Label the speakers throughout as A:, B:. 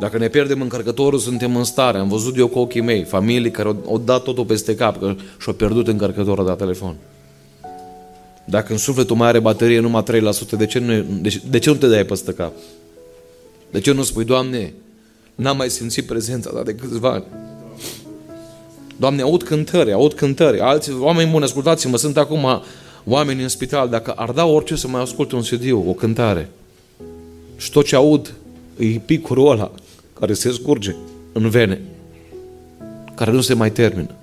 A: Dacă ne pierdem încărcătorul, suntem în stare. Am văzut eu cu ochii mei familii care au, au dat totul peste cap că și-au pierdut încărcătorul de telefon. Dacă în sufletul mai are baterie numai 3%, de ce nu, de, de ce nu te dai peste cap? De ce nu spui, Doamne, n-am mai simțit prezența ta de câțiva ani? Doamne, aud cântări, aud cântări. Alți oameni buni, ascultați-mă, sunt acum oameni în spital, dacă ar da orice să mai asculte un cd o cântare, și tot ce aud e picurul ăla care se scurge în vene, care nu se mai termină.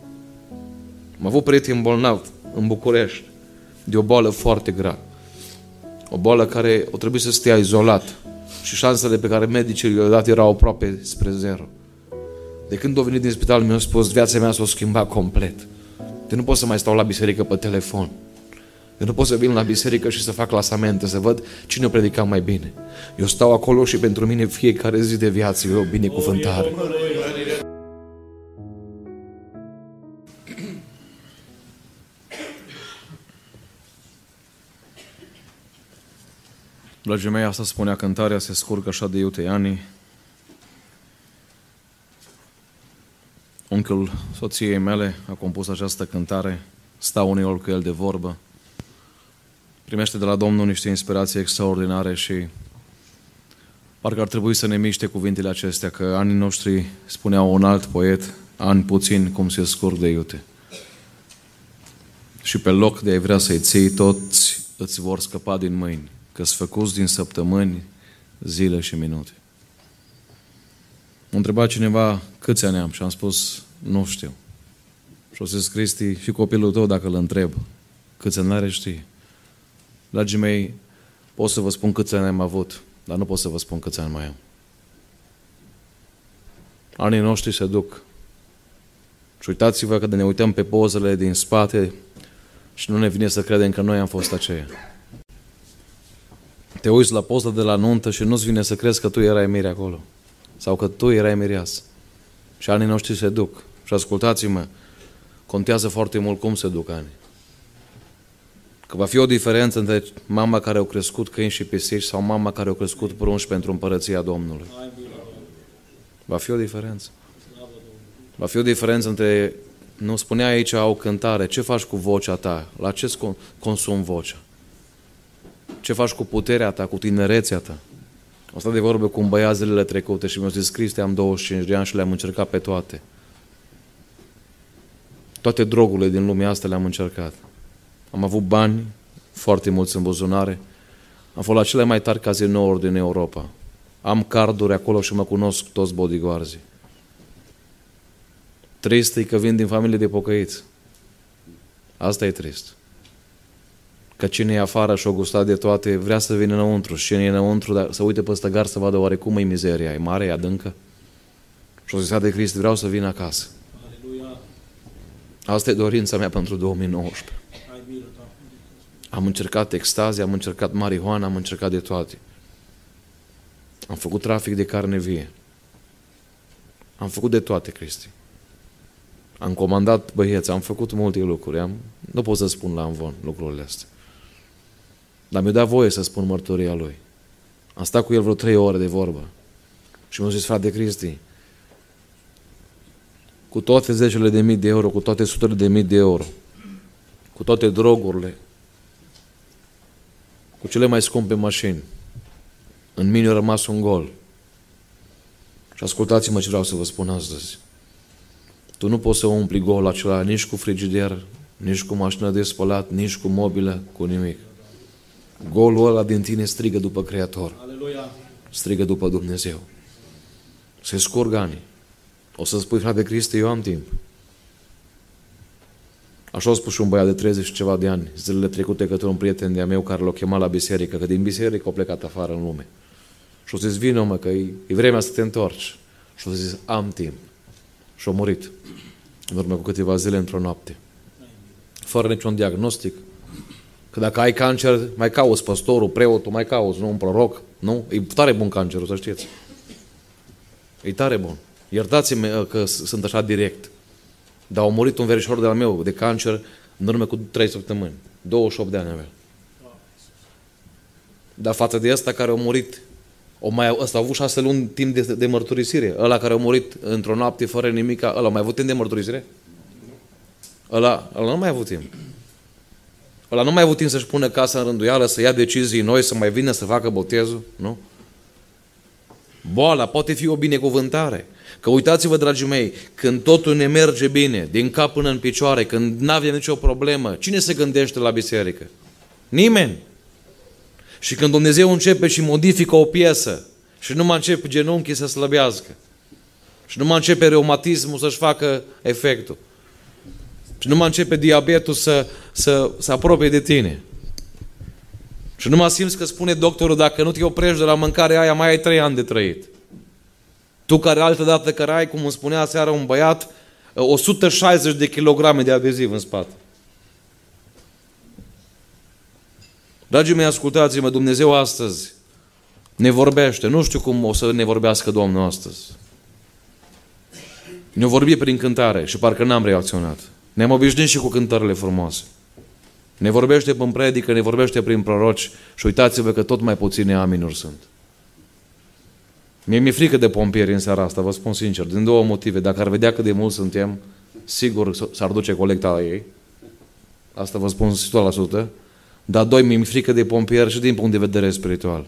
A: Am avut prieten bolnav în București de o boală foarte grea. O boală care o trebuie să stea izolat și șansele pe care medicii le-au dat erau aproape spre zero. De când a venit din spital, mi-a spus, viața mea s-a schimbat complet. De nu pot să mai stau la biserică pe telefon. Eu nu pot să vin la biserică și să fac clasamente, să văd cine o predica mai bine. Eu stau acolo și pentru mine fiecare zi de viață e o binecuvântare. Dragii mei, asta spunea cântarea, se scurgă așa de iute ani. Unchiul soției mele a compus această cântare, stau uneori cu el de vorbă, primește de la Domnul niște inspirații extraordinare și parcă ar trebui să ne miște cuvintele acestea, că anii noștri, spunea un alt poet, ani puțin cum se scurg de iute. Și pe loc de a vrea să-i ții, toți îți vor scăpa din mâini, că-s făcuți din săptămâni, zile și minute. M-a întrebat cineva câți ani am și am spus, nu știu. Și o să Cristi, și copilul tău, dacă îl întreb, câți ani are, știe. Dragii mei, pot să vă spun câți ani am avut, dar nu pot să vă spun câți ani mai am. Anii noștri se duc. Și uitați-vă că ne uităm pe pozele din spate și nu ne vine să credem că noi am fost aceia. Te uiți la poza de la nuntă și nu-ți vine să crezi că tu erai mire acolo. Sau că tu erai mirias. Și anii noștri se duc. Și ascultați-mă, contează foarte mult cum se duc anii. Că va fi o diferență între mama care au crescut câini și pisici sau mama care au crescut prunși pentru împărăția Domnului. Va fi o diferență. Va fi o diferență între, nu spunea aici o cântare, ce faci cu vocea ta? La ce consum vocea? Ce faci cu puterea ta, cu tinerețea ta? Am stat de vorbă cu un băiat zilele trecute și mi-a zis, Cristi, am 25 de ani și le-am încercat pe toate. Toate drogurile din lumea asta le-am încercat. Am avut bani, foarte mulți în buzunare. Am fost la cele mai tari cazinouri din Europa. Am carduri acolo și mă cunosc toți bodyguards Trist e că vin din familie de pocăiți. Asta e trist. Că cine e afară și o gustat de toate, vrea să vină înăuntru. Și cine e înăuntru, dar să uite pe gar să vadă oarecum e mizeria. E mare, e adâncă. Și o zis de Crist, vreau să vin acasă. Aleluia. Asta e dorința mea pentru 2019. Am încercat extazie, am încercat marihuana, am încercat de toate. Am făcut trafic de carne vie. Am făcut de toate, Cristi. Am comandat băieți, am făcut multe lucruri. Am, nu pot să spun la învon lucrurile astea. Dar mi-a dat voie să spun mărturia lui. Am stat cu el vreo trei ore de vorbă. Și mi-a zis, frate Cristi, cu toate zecele de mii de euro, cu toate sutele de mii de euro, cu toate drogurile, cu cele mai scumpe mașini. În mine a rămas un gol. Și ascultați-mă ce vreau să vă spun astăzi. Tu nu poți să umpli golul acela nici cu frigider, nici cu mașină de spălat, nici cu mobilă, cu nimic. Golul ăla din tine strigă după Creator. Aleluia. Strigă după Dumnezeu. Se scurg ani. O să spui, frate Cristi, eu am timp. Așa a spus și un băiat de 30 și ceva de ani, zilele trecute către un prieten de-a meu care l-a chemat la biserică, că din biserică a plecat afară în lume. Și a zis, vină mă, că e, e vremea să te întorci. Și a zis, am timp. Și a murit în urmă cu câteva zile într-o noapte. Fără niciun diagnostic. Că dacă ai cancer, mai cauți păstorul, preotul, mai cauți, nu un proroc. Nu? E tare bun cancerul, să știți. E tare bun. Iertați-mi că sunt așa direct. Dar a murit un verișor de la meu de cancer în urmă cu 3 săptămâni. 28 de ani avea. Dar față de asta care a murit O mai, ăsta a avut șase luni timp de, de mărturisire. Ăla care a murit într-o noapte fără nimic, ăla a mai avut timp de mărturisire? Ăla, ăla nu mai a avut timp. Ăla nu mai a avut timp să-și pună casa în rânduială, să ia decizii noi, să mai vină să facă botezul, nu? Boala poate fi o binecuvântare. Că uitați-vă, dragii mei, când totul ne merge bine, din cap până în picioare, când nu avem nicio problemă, cine se gândește la biserică? Nimeni. Și când Dumnezeu începe și modifică o piesă și nu mai începe genunchii să slăbească și nu mai începe reumatismul să-și facă efectul și nu mai începe diabetul să, să, să apropie de tine și nu mai simți că spune doctorul dacă nu te oprești de la mâncarea aia mai ai trei ani de trăit. Tu care altă dată care ai, cum îmi spunea seara un băiat, 160 de kilograme de adeziv în spate. Dragii mei, ascultați-mă, Dumnezeu astăzi ne vorbește. Nu știu cum o să ne vorbească Domnul astăzi. Ne-a vorbit prin cântare și parcă n-am reacționat. Ne-am obișnuit și cu cântările frumoase. Ne vorbește prin predică, ne vorbește prin proroci și uitați-vă că tot mai puține aminuri sunt. Mie mi-e frică de pompieri în seara asta, vă spun sincer, din două motive. Dacă ar vedea cât de mult suntem, sigur s-ar duce colecta la ei. Asta vă spun 100%. Dar doi, mi-e frică de pompieri și din punct de vedere spiritual.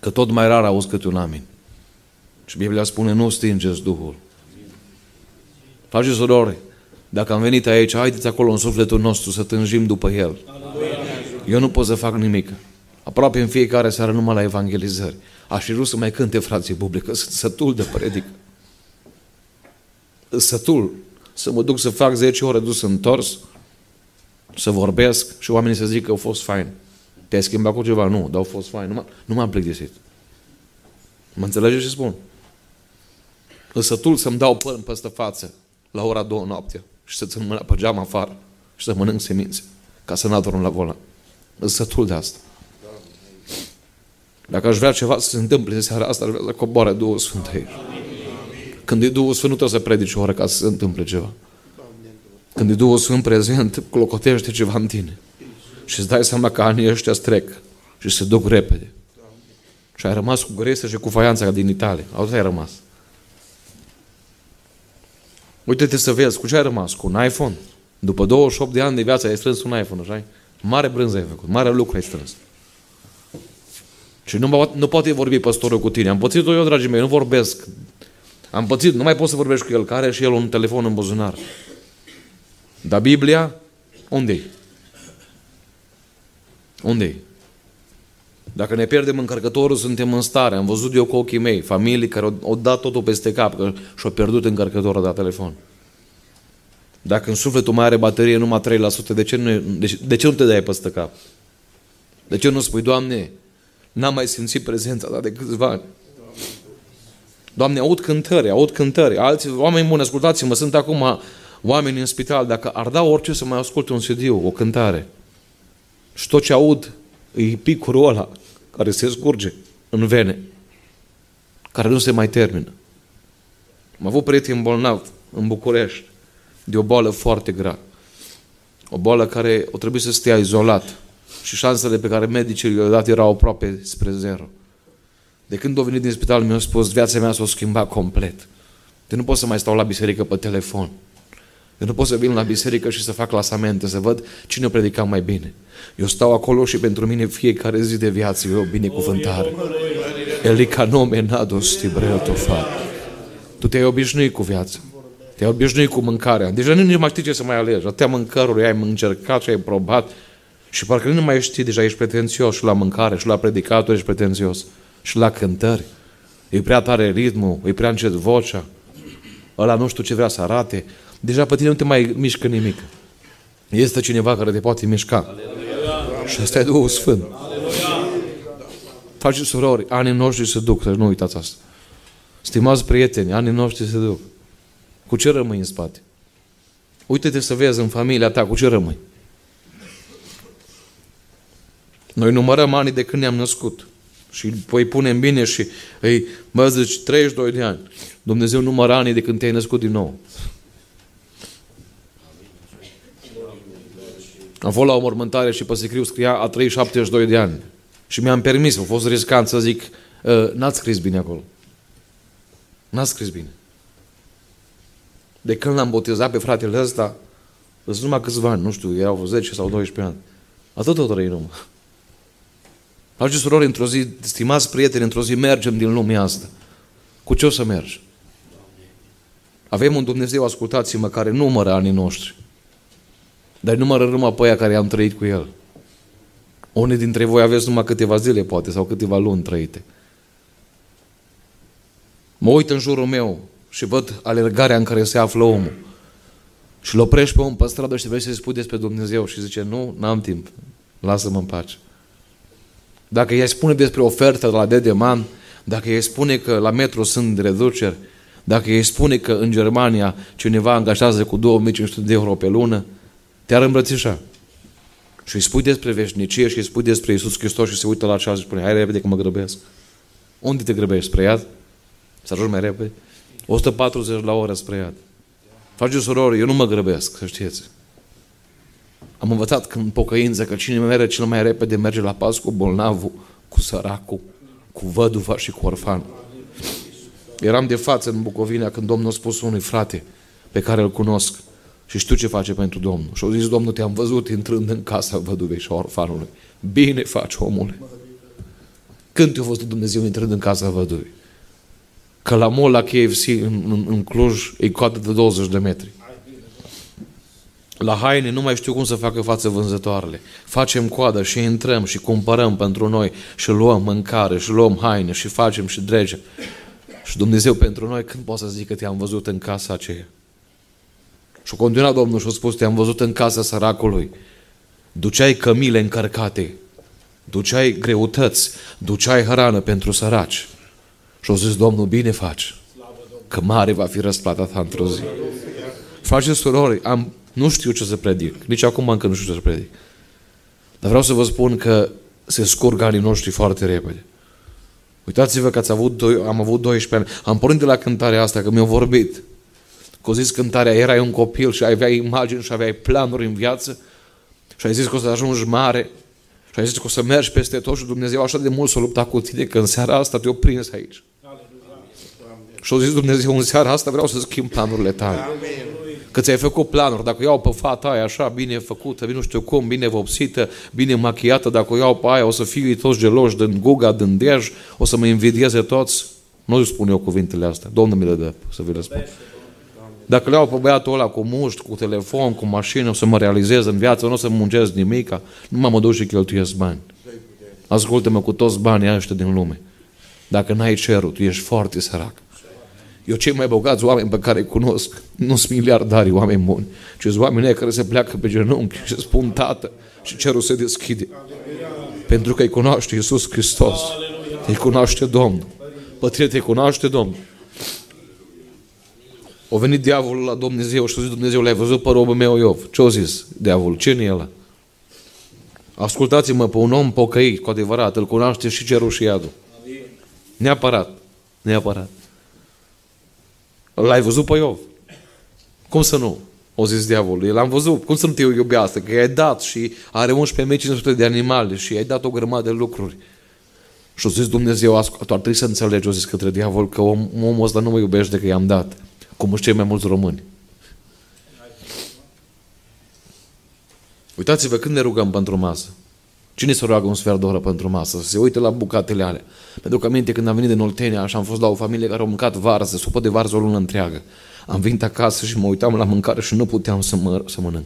A: Că tot mai rar auzi câte un amin. Și Biblia spune, nu stingeți Duhul. Faceți surori, dacă am venit aici, haideți acolo în sufletul nostru să tânjim după El. Eu nu pot să fac nimic. Aproape în fiecare seară numai la evangelizări. Aș fi vrut să mai cânte frații publică, sunt sătul de predică. Sătul să mă duc să fac 10 ore dus întors, să vorbesc și oamenii să zică că au fost fain. Te-ai schimbat cu ceva? Nu, dar au fost fain. Nu, nu m-am plictisit. Mă înțelegeți ce spun? Sătul să-mi dau păr peste față la ora două noaptea și să țin mâna pe geam afară și să mănânc semințe ca să n-adorm la volan. Sătul de asta. Dacă aș vrea ceva să se întâmple în seara asta, aș vrea să coboare Duhul Sfânt aici. Când e Duhul Sfânt, nu trebuie să predici o oră ca să se întâmple ceva. Când e Duhul Sfânt prezent, clocotește ceva în tine. Și îți dai seama că anii ăștia trec și se duc repede. Și ai rămas cu gresă și cu faianța din Italia. Auzi, ai rămas. Uite-te să vezi, cu ce ai rămas? Cu un iPhone? După 28 de ani de viață ai strâns un iPhone, așa Mare brânză ai făcut, mare lucru ai strâns. Și nu, nu poate vorbi păstorul cu tine. Am pățit-o eu, dragii mei, nu vorbesc. Am pățit, nu mai pot să vorbești cu el, care și el un telefon în buzunar. Dar Biblia, unde-i? Unde-i? Dacă ne pierdem încărcătorul, suntem în stare. Am văzut eu cu ochii mei familii care au, au dat totul peste cap că și-au pierdut încărcătorul de la telefon. Dacă în sufletul mai are baterie numai 3%, de ce nu, de, de ce nu te dai peste cap? De ce nu spui, Doamne, n-am mai simțit prezența ta de câțiva ani? Doamne, aud cântări, aud cântări. Alții, oameni buni, ascultați-mă, sunt acum oameni în spital, dacă ar da orice să mai asculte un cd o cântare, și tot ce aud e picurul ăla care se scurge în vene, care nu se mai termină. Am avut prieten bolnav în București de o boală foarte grea. O boală care o trebuie să stea izolat și șansele pe care medicii le-au dat erau aproape spre zero. De când a venit din spital mi-a spus, viața mea s-a schimbat complet. De nu pot să mai stau la biserică pe telefon. Eu nu pot să vin la biserică și să fac clasamente, să văd cine o predica mai bine. Eu stau acolo și pentru mine fiecare zi de viață e o binecuvântare. Elica nome nados tibreo tofar. Tu te-ai obișnuit cu viața. Te-ai obișnuit cu mâncarea. Deja nu mai știi ce să mai alegi. Atâtea mâncăruri ai încercat și ai probat. Și parcă nu mai știi, deja ești pretențios și la mâncare, și la predicatul ești pretențios. Și la cântări. E prea tare ritmul, e prea încet vocea. Ăla nu știu ce vrea să arate. Deja pe tine nu te mai mișcă nimic. Este cineva care te poate mișca. Aleluia. Și asta e Duhul Sfânt. Faci surori, anii noștri se duc, să nu uitați asta. Stimați prieteni, anii noștri se duc. Cu ce rămâi în spate? Uite-te să vezi în familia ta cu ce rămâi. Noi numărăm anii de când ne-am născut. Și păi punem bine și îi, mă zici, 32 de ani. Dumnezeu numără anii de când te-ai născut din nou. Am fost la o mormântare și pe secriu scria a trăit 72 de ani. Și mi-am permis, a fost riscant să zic, uh, n-ați scris bine acolo. N-ați scris bine. De când l-am botezat pe fratele ăsta, sunt numai câțiva ani, nu știu, erau 10 sau 12 ani. Atât o trăi numai. Dragi surori, într-o zi, stimați prieteni, într-o zi mergem din lumea asta. Cu ce o să mergi? Avem un Dumnezeu, ascultați-mă, care numără anii noștri. Dar numără numai pe aia care am trăit cu El. Unii dintre voi aveți numai câteva zile, poate, sau câteva luni trăite. Mă uit în jurul meu și văd alergarea în care se află omul. Și îl oprești pe om pe stradă și vrei să-i spui despre Dumnezeu și zice, nu, n-am timp, lasă-mă în pace. Dacă i spune despre ofertă de la Dedeman, dacă i spune că la metro sunt reduceri, dacă îi spune că în Germania cineva angajează cu 2500 de euro pe lună, te-ar îmbrățișa. Și îi spui despre veșnicie și îi spui despre Iisus Hristos și se uită la ceas și spune, hai repede că mă grăbesc. Unde te grăbești? Spre iad? Să ajungi mai repede? 140 la oră spre iad. Face surori, eu nu mă grăbesc, să știți. Am învățat când pocăință că cine merge cel mai repede merge la pas cu bolnavul, cu săracul, cu văduva și cu orfanul. Eram de față în Bucovina când Domnul a spus unui frate pe care îl cunosc și știu ce face pentru Domnul. Și au zis, Domnul, te-am văzut intrând în casa văduvei și a orfanului. Bine faci, omule. Când te-a văzut Dumnezeu intrând în casa văduvei? Că la mall la KFC în, în, în Cluj e coadă de 20 de metri. La haine nu mai știu cum să facă față vânzătoarele. Facem coadă și intrăm și cumpărăm pentru noi și luăm mâncare și luăm haine și facem și dregem. Și Dumnezeu pentru noi când poate să zică te-am văzut în casa aceea? Și a continuat Domnul și a spus, te-am văzut în casa săracului. Duceai cămile încărcate, duceai greutăți, duceai hrană pentru săraci. Și a zis, Domnul, bine faci, că mare va fi răsplata ta într-o zi. Face surori, am, nu știu ce să predic, nici acum încă nu știu ce să predic. Dar vreau să vă spun că se scurg anii noștri foarte repede. Uitați-vă că ați avut doi, am avut 12 ani. Am pornit de la cântarea asta, că mi-a vorbit. Că zis cântarea, erai un copil și aveai imagini și aveai planuri în viață și ai zis că o să ajungi mare și ai zis că o să mergi peste tot și Dumnezeu așa de mult s-a luptat cu tine că în seara asta te-a prins aici. Și a zis Dumnezeu, în seara asta vreau să schimb planurile tale. Amen. Că ți-ai făcut planuri, dacă o iau pe fata aia așa, bine făcută, bine nu știu cum, bine vopsită, bine machiată, dacă o iau pe aia, o să fie toți geloși din Guga, din Dej, o să mă invidieze toți. Nu îi spun eu cuvintele astea. Domnul mi le dă să vi le spun. Dacă le iau pe băiatul ăla cu muști, cu telefon, cu mașină, o să mă realizez în viață, nu o să muncesc nimica, nu mă duc și cheltuiesc bani. Ascultă-mă cu toți banii ăștia din lume. Dacă n-ai cerul, tu ești foarte sărac. Eu cei mai bogați oameni pe care îi cunosc nu sunt miliardari, oameni buni, ci sunt oameni care se pleacă pe genunchi și spun tată și cerul se deschide. Pentru că îi cunoaște Iisus Hristos. Îi cunoaște Domnul. Pătrie, te cunoaște Domnul. O venit diavolul la Dumnezeu și a zis Dumnezeu, l-ai văzut pe robul meu Iov. Ce a zis diavolul? Cine e ăla? Ascultați-mă pe un om pocăit, cu adevărat, îl cunoaște și cerul și iadul. Neapărat. Neapărat. L-ai văzut pe Iov? Cum să nu? O zis diavolul. El am văzut. Cum să nu te iubi asta? Că i-ai dat și are 11.500 de animale și i-ai dat o grămadă de lucruri. Și o zis Dumnezeu, tu ar trebui să înțelegi, o zis către diavol, că om, omul ăsta nu mă iubește că i-am dat. Cum își cei mai mulți români. Uitați-vă când ne rugăm pentru masă. Cine se roagă un sfert de oră pentru masă? Să se uite la bucatele alea. Pentru că aminte când am venit din Oltenia și am fost la o familie care au mâncat varză, supă de varză o lună întreagă. Am venit acasă și mă uitam la mâncare și nu puteam să, mă, să mănânc.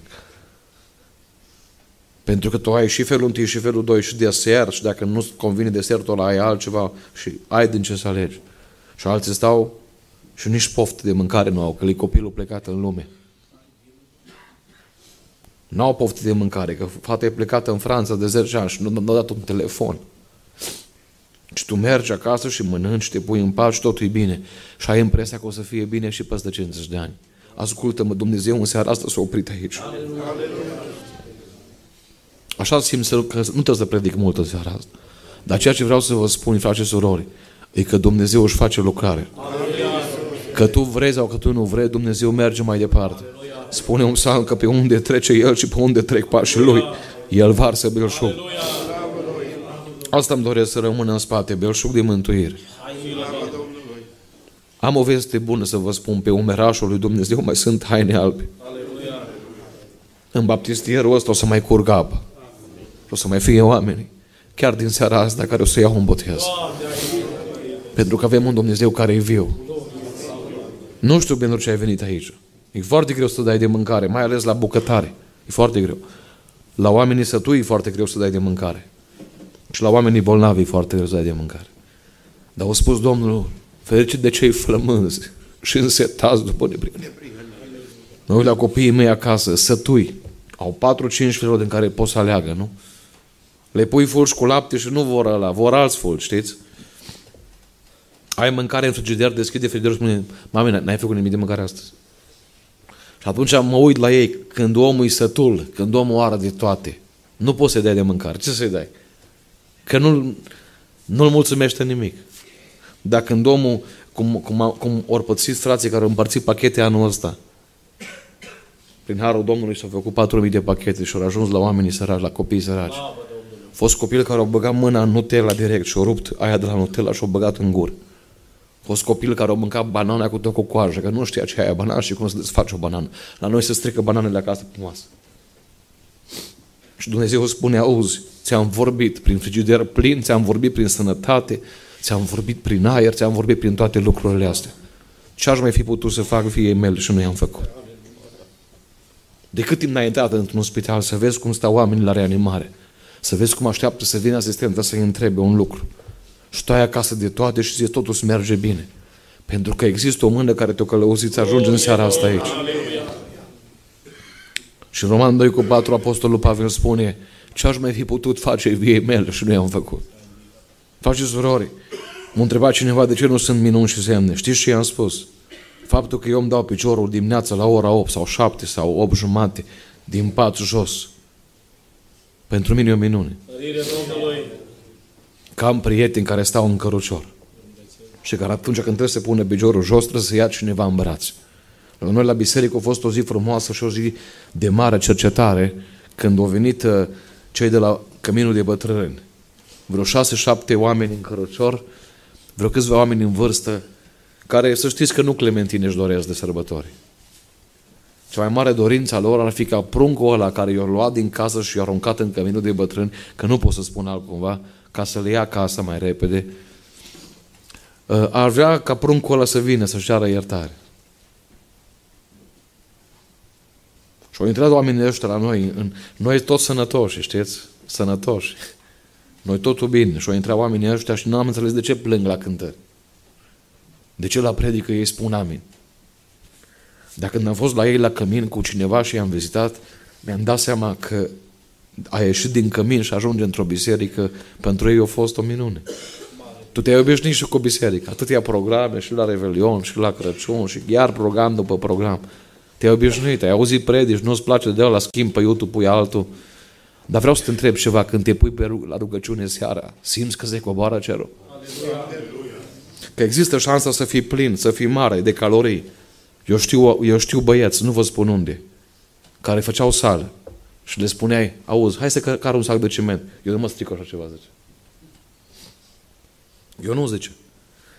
A: Pentru că tu ai și felul 1 și felul 2 și desert și dacă nu-ți convine desertul ăla, ai altceva și ai din ce să alegi. Și alții stau și nici poftă de mâncare nu au, că e copilul plecat în lume. N-au poftit de mâncare, că fata e plecată în Franța de 10 ani și nu a dat un telefon. Și tu mergi acasă și mănânci, te pui în pat și totul e bine. Și ai impresia că o să fie bine și peste 50 de ani. Ascultă-mă, Dumnezeu în seara asta s-a oprit aici. Aleluia. Așa simt să, că nu trebuie să predic mult în seara asta. Dar ceea ce vreau să vă spun, frate și surori, e că Dumnezeu își face lucrare. Aleluia. Că tu vrei sau că tu nu vrei, Dumnezeu merge mai departe. Spune un psalm că pe unde trece El și pe unde trec pașii Lui, El varsă belșug. Asta îmi doresc să rămână în spate, belșug de mântuire. Am o veste bună să vă spun, pe umerașul lui Dumnezeu mai sunt haine albe. În baptistierul ăsta o să mai curg apă. O să mai fie oameni, chiar din seara asta, care o să iau un botez. Pentru că avem un Dumnezeu care e viu. Nu știu pentru ce ai venit aici. E foarte greu să dai de mâncare, mai ales la bucătare. E foarte greu. La oamenii sătui e foarte greu să dai de mâncare. Și la oamenii bolnavi e foarte greu să dai de mâncare. Dar au spus Domnul, fericit de cei flămânzi și însetați după neprihănire. Mă uit la copiii mei acasă, sătui. Au 4-5 feluri din care pot să aleagă, nu? Le pui fulgi cu lapte și nu vor ăla, vor alți fulgi, știți? Ai mâncare în frigider, deschide frigiderul și spune, mami, n-ai făcut nimic de mâncare astăzi. Și atunci mă uit la ei, când omul e sătul, când omul are de toate, nu poți să-i dai de mâncare. Ce să-i dai? Că nu, nu-l mulțumește nimic. Dar când omul, cum, cum, cum ori pățiți frații care au împărțit pachete anul ăsta, prin harul Domnului s-au făcut 4.000 de pachete și au ajuns la oamenii săraci, la copiii săraci. Fost copil care au băgat mâna în Nutella direct și au rupt aia de la Nutella și au băgat în gură. Fost copil care au mâncat banana cu tot cu coajă, că nu știa ce e aia banana și cum să desfaci o banană. La noi se strică bananele acasă pe masă. Și Dumnezeu spune, auzi, ți-am vorbit prin frigider plin, ți-am vorbit prin sănătate, ți-am vorbit prin aer, ți-am vorbit prin toate lucrurile astea. Ce aș mai fi putut să fac fiei mele și nu i-am făcut? De cât timp n-ai intrat într-un spital să vezi cum stau oamenii la reanimare, să vezi cum așteaptă să vină asistentă să-i întrebe un lucru. Și tu ai acasă de toate și zici totul să merge bine. Pentru că există o mână care te-o călăuzit să ajungi în seara asta aici. Și în Roman 2 cu 4 Apostolul Pavel spune ce aș mai fi putut face viei mele și nu i-am făcut. Face surori. M-a întrebat cineva de ce nu sunt minuni și semne. Știți ce i-am spus? Faptul că eu îmi dau piciorul dimineața la ora 8 sau 7 sau 8 jumate din pat jos. Pentru mine e o minune. Că am prieteni care stau în cărucior. Și care atunci când trebuie să pune piciorul jos, trebuie să ia cineva în braț. La noi la biserică a fost o zi frumoasă și o zi de mare cercetare când au venit uh, cei de la Căminul de Bătrâni. Vreo șase, șapte oameni în cărucior, vreo câțiva oameni în vârstă, care să știți că nu Clementine își doresc de sărbători. Cea mai mare dorință a lor ar fi ca pruncul ăla care i-a luat din casă și i-a aruncat în căminul de bătrâni, că nu pot să spun altcumva, ca să le ia acasă mai repede, uh, ar vrea ca pruncul ăla să vină să-și ceară iertare. Și au intrat oamenii ăștia la noi, în, noi toți sănătoși, știți? Sănătoși. Noi totul bine. Și au intrat oamenii ăștia și nu am înțeles de ce plâng la cântări. De ce la predică ei spun amin? Dacă când am fost la ei la cămin cu cineva și i-am vizitat, mi-am dat seama că a ieșit din cămin și ajunge într-o biserică, pentru ei a fost o minune. Tu te-ai obișnuit și cu biserica, atâtea programe și la Revelion și la Crăciun și iar program după program. Te-ai obișnuit, ai auzit predici, nu-ți place de la schimb pe YouTube, pui altul. Dar vreau să te întreb ceva, când te pui pe rug- la rugăciune seara, simți că se coboară cerul? Că există șansa să fii plin, să fii mare de calorii. Eu știu, eu știu băieți, nu vă spun unde, care făceau sală și le spuneai, auzi, hai să car un sac de ciment. Eu nu mă stric așa ceva, zice. Eu nu, zice.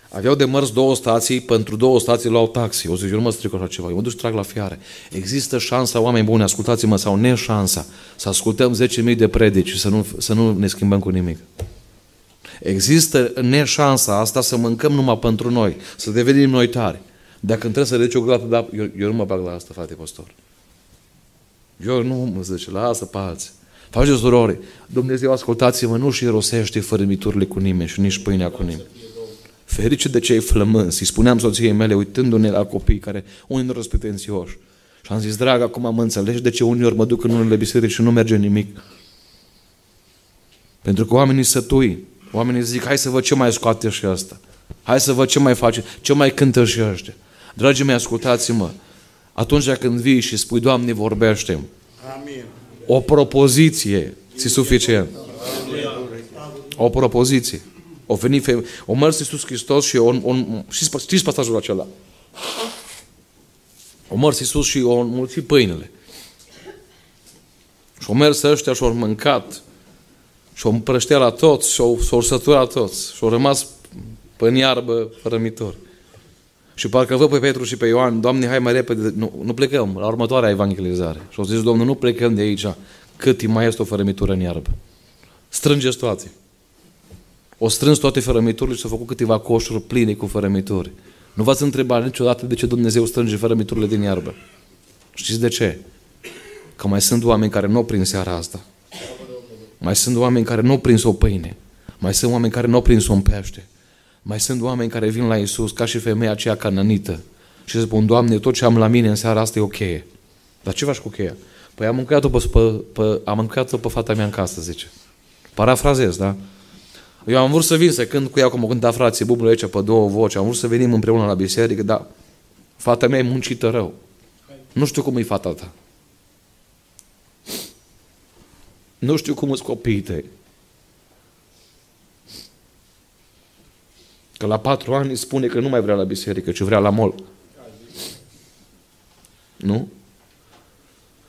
A: Aveau de mers două stații, pentru două stații luau taxi. O zic, eu nu mă stric așa ceva, eu mă duc și trag la fiare. Există șansa, oameni buni, ascultați-mă, sau neșansa, să ascultăm 10.000 de predici și să nu, să nu ne schimbăm cu nimic. Există neșansa asta să mâncăm numai pentru noi, să devenim noi tari. Dacă îmi trebuie să reci o gurată de apă, eu, eu nu mă bag la asta, frate pastor. Eu nu mă zice, lasă pe alții. Face surori, Dumnezeu, ascultați-mă, nu și rosește fărâmiturile cu nimeni și nici pâinea cu nimeni. Ferice de cei flămânzi. Îi spuneam soției mele, uitându-ne la copii care unii nu răspetențioși. Și am zis, dragă, acum mă înțelegi de ce uneori mă duc în unele biserici și nu merge nimic? Pentru că oamenii sătui, oamenii zic, hai să văd ce mai scoate și asta. Hai să văd ce mai face, ce mai cântă și ăștia. Dragii mei, ascultați-mă, atunci când vii și spui, Doamne, vorbește Amin. o propoziție, ți suficient. O propoziție. O venit feme- o mers Iisus Hristos și on, on, știți, știți pasajul acela? O mers Iisus și o mulțit pâinele. Și o mers ăștia și au mâncat. Și-o împrăștea la toți, și-o, s-o sătura toți. Și-o rămas pe în iarbă rămitor. Și parcă văd pe Petru și pe Ioan, Doamne, hai mai repede, nu, nu plecăm, la următoarea evangelizare. Și au zis, Domnul, nu plecăm de aici, cât timp mai este o fărămitură în iarbă. Strângeți toate. O strâns toate fărămiturile și s-au făcut câteva coșuri pline cu fărămituri. Nu v-ați întrebat niciodată de ce Dumnezeu strânge fărămiturile din iarbă. Știți de ce? Că mai sunt oameni care nu au prins seara asta. Mai sunt oameni care nu au prins o pâine. Mai sunt oameni care nu au prins un pește. Mai sunt oameni care vin la Isus ca și femeia aceea cananită și spun, Doamne, tot ce am la mine în seara asta e o cheie. Dar ce faci cu cheia? Păi am mâncat-o pe, pe, pe, am mâncat-o pe fata mea în casă, zice. Parafrazez, da? Eu am vrut să vin să cânt cu ea cum o cânta frații bublă aici pe două voci. Am vrut să venim împreună la biserică, dar fata mea e muncită rău. Nu știu cum e fata ta. Nu știu cum îți copiii tăi. Că la patru ani spune că nu mai vrea la biserică, ci vrea la mol. Nu?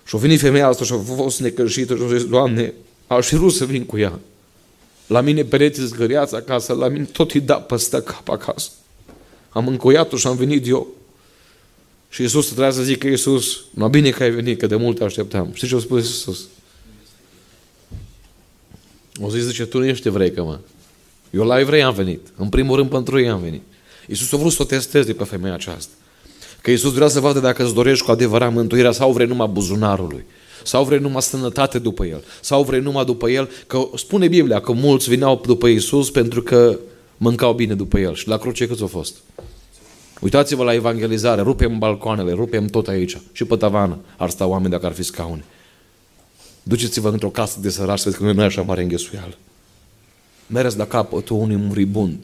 A: Și-a venit femeia asta și a fost necăjită și a zis, Doamne, aș fi vrut să vin cu ea. La mine pereții zgăriați acasă, la mine tot îi da păstă cap acasă. Am încoiat-o și am venit eu. Și Iisus trebuia să zică, Iisus, nu bine că ai venit, că de mult așteptam. Știi ce a spus Iisus? O zis, zice, tu nu ești evreică, mă. Eu la evrei am venit. În primul rând pentru ei am venit. Iisus a vrut să o testeze pe femeia aceasta. Că Iisus vrea să vadă dacă îți dorești cu adevărat mântuirea sau vrei numai buzunarului. Sau vrei numai sănătate după El. Sau vrei numai după El. Că spune Biblia că mulți vineau după Iisus pentru că mâncau bine după El. Și la cruce câți au fost? Uitați-vă la evangelizare, rupem balcoanele, rupem tot aici. Și pe tavană ar sta oameni dacă ar fi scaune. Duceți-vă într-o casă de sărași să vedeți că nu e așa mare înghesuială. Mereți la capătul unui muribund.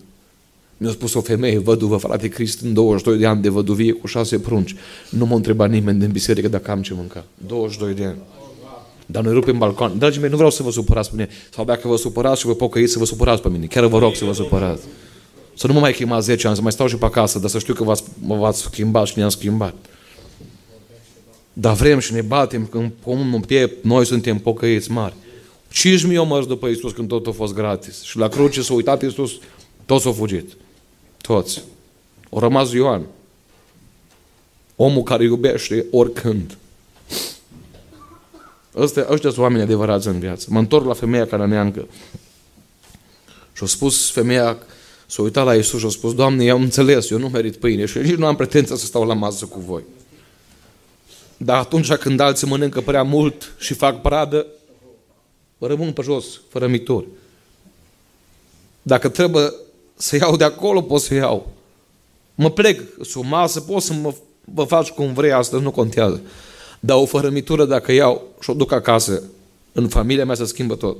A: Mi-a spus o femeie, văduvă, frate Crist, în 22 de ani de văduvie cu șase prunci. Nu m-a întrebat nimeni din biserică dacă am ce mânca. 22 de ani. Dar noi rupem balcon. Dragii mei, nu vreau să vă supărați pe mine. Sau dacă vă supărați și vă pocăiți, să vă supărați pe mine. Chiar vă rog să vă supărați. Să nu mă mai chemați 10 ani, să mai stau și pe acasă, dar să știu că v-ați, mă v-ați schimbat și ne-am schimbat. Dar vrem și ne batem când comun în piept, noi suntem pocăiți mari. 5.000 au mers după Iisus când tot a fost gratis. Și la cruce s-a uitat Iisus, toți au fugit. Toți. O rămas Ioan. Omul care iubește oricând. Ăstea, ăștia sunt oameni adevărați în viață. Mă întorc la femeia care neancă. Și a spus femeia, s-a uitat la Iisus și a spus, Doamne, eu am înțeles, eu nu merit pâine și nici nu am pretenția să stau la masă cu voi. Dar atunci când alții mănâncă prea mult și fac pradă, rămân pe jos, fără mitori. Dacă trebuie să iau de acolo, pot să iau. Mă plec sub masă, pot să mă, vă faci cum vrei, astăzi nu contează. Dar o fărămitură dacă iau și o duc acasă, în familia mea se schimbă tot.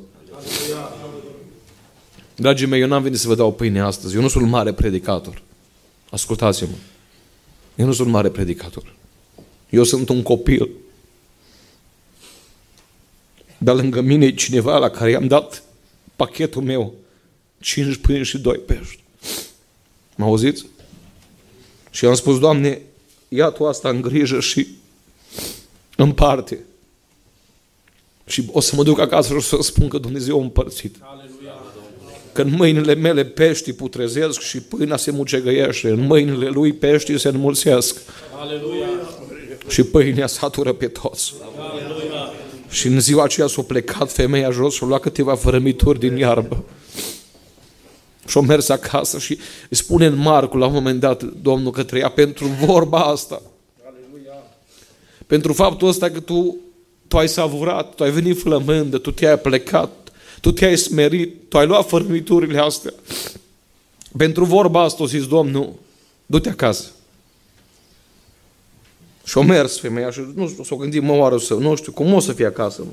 A: Dragii mei, eu n-am venit să vă dau pâine astăzi. Eu nu sunt mare predicator. Ascultați-mă. Eu nu sunt mare predicator. Eu sunt un copil. Dar lângă mine e cineva la care i-am dat pachetul meu. Cinci pâini și doi pești. Mă auziți? Și am spus, Doamne, ia Tu asta în grijă și împarte. Și o să mă duc acasă și o să spun că Dumnezeu a împărțit. Că în mâinile mele peștii putrezesc și pâinea se mucegăiește. În mâinile lui peștii se înmulțesc. Aleluia. Și pâinea satură pe toți. Aleluia. Și în ziua aceea s-a plecat femeia jos și a luat câteva fărămituri din iarbă. Și-a mers acasă și îi spune în Marcu la un moment dat Domnul că trăia pentru vorba asta. Aleluia. Pentru faptul ăsta că tu, tu ai savurat, tu ai venit flămândă, tu te-ai plecat, tu te-ai smerit, tu ai luat fărămiturile astea. Pentru vorba asta, o zis Domnul, du-te acasă. Și-o mers femeia și nu s-o gândit, mă, oară să, nu știu, cum o să fie acasă, mă.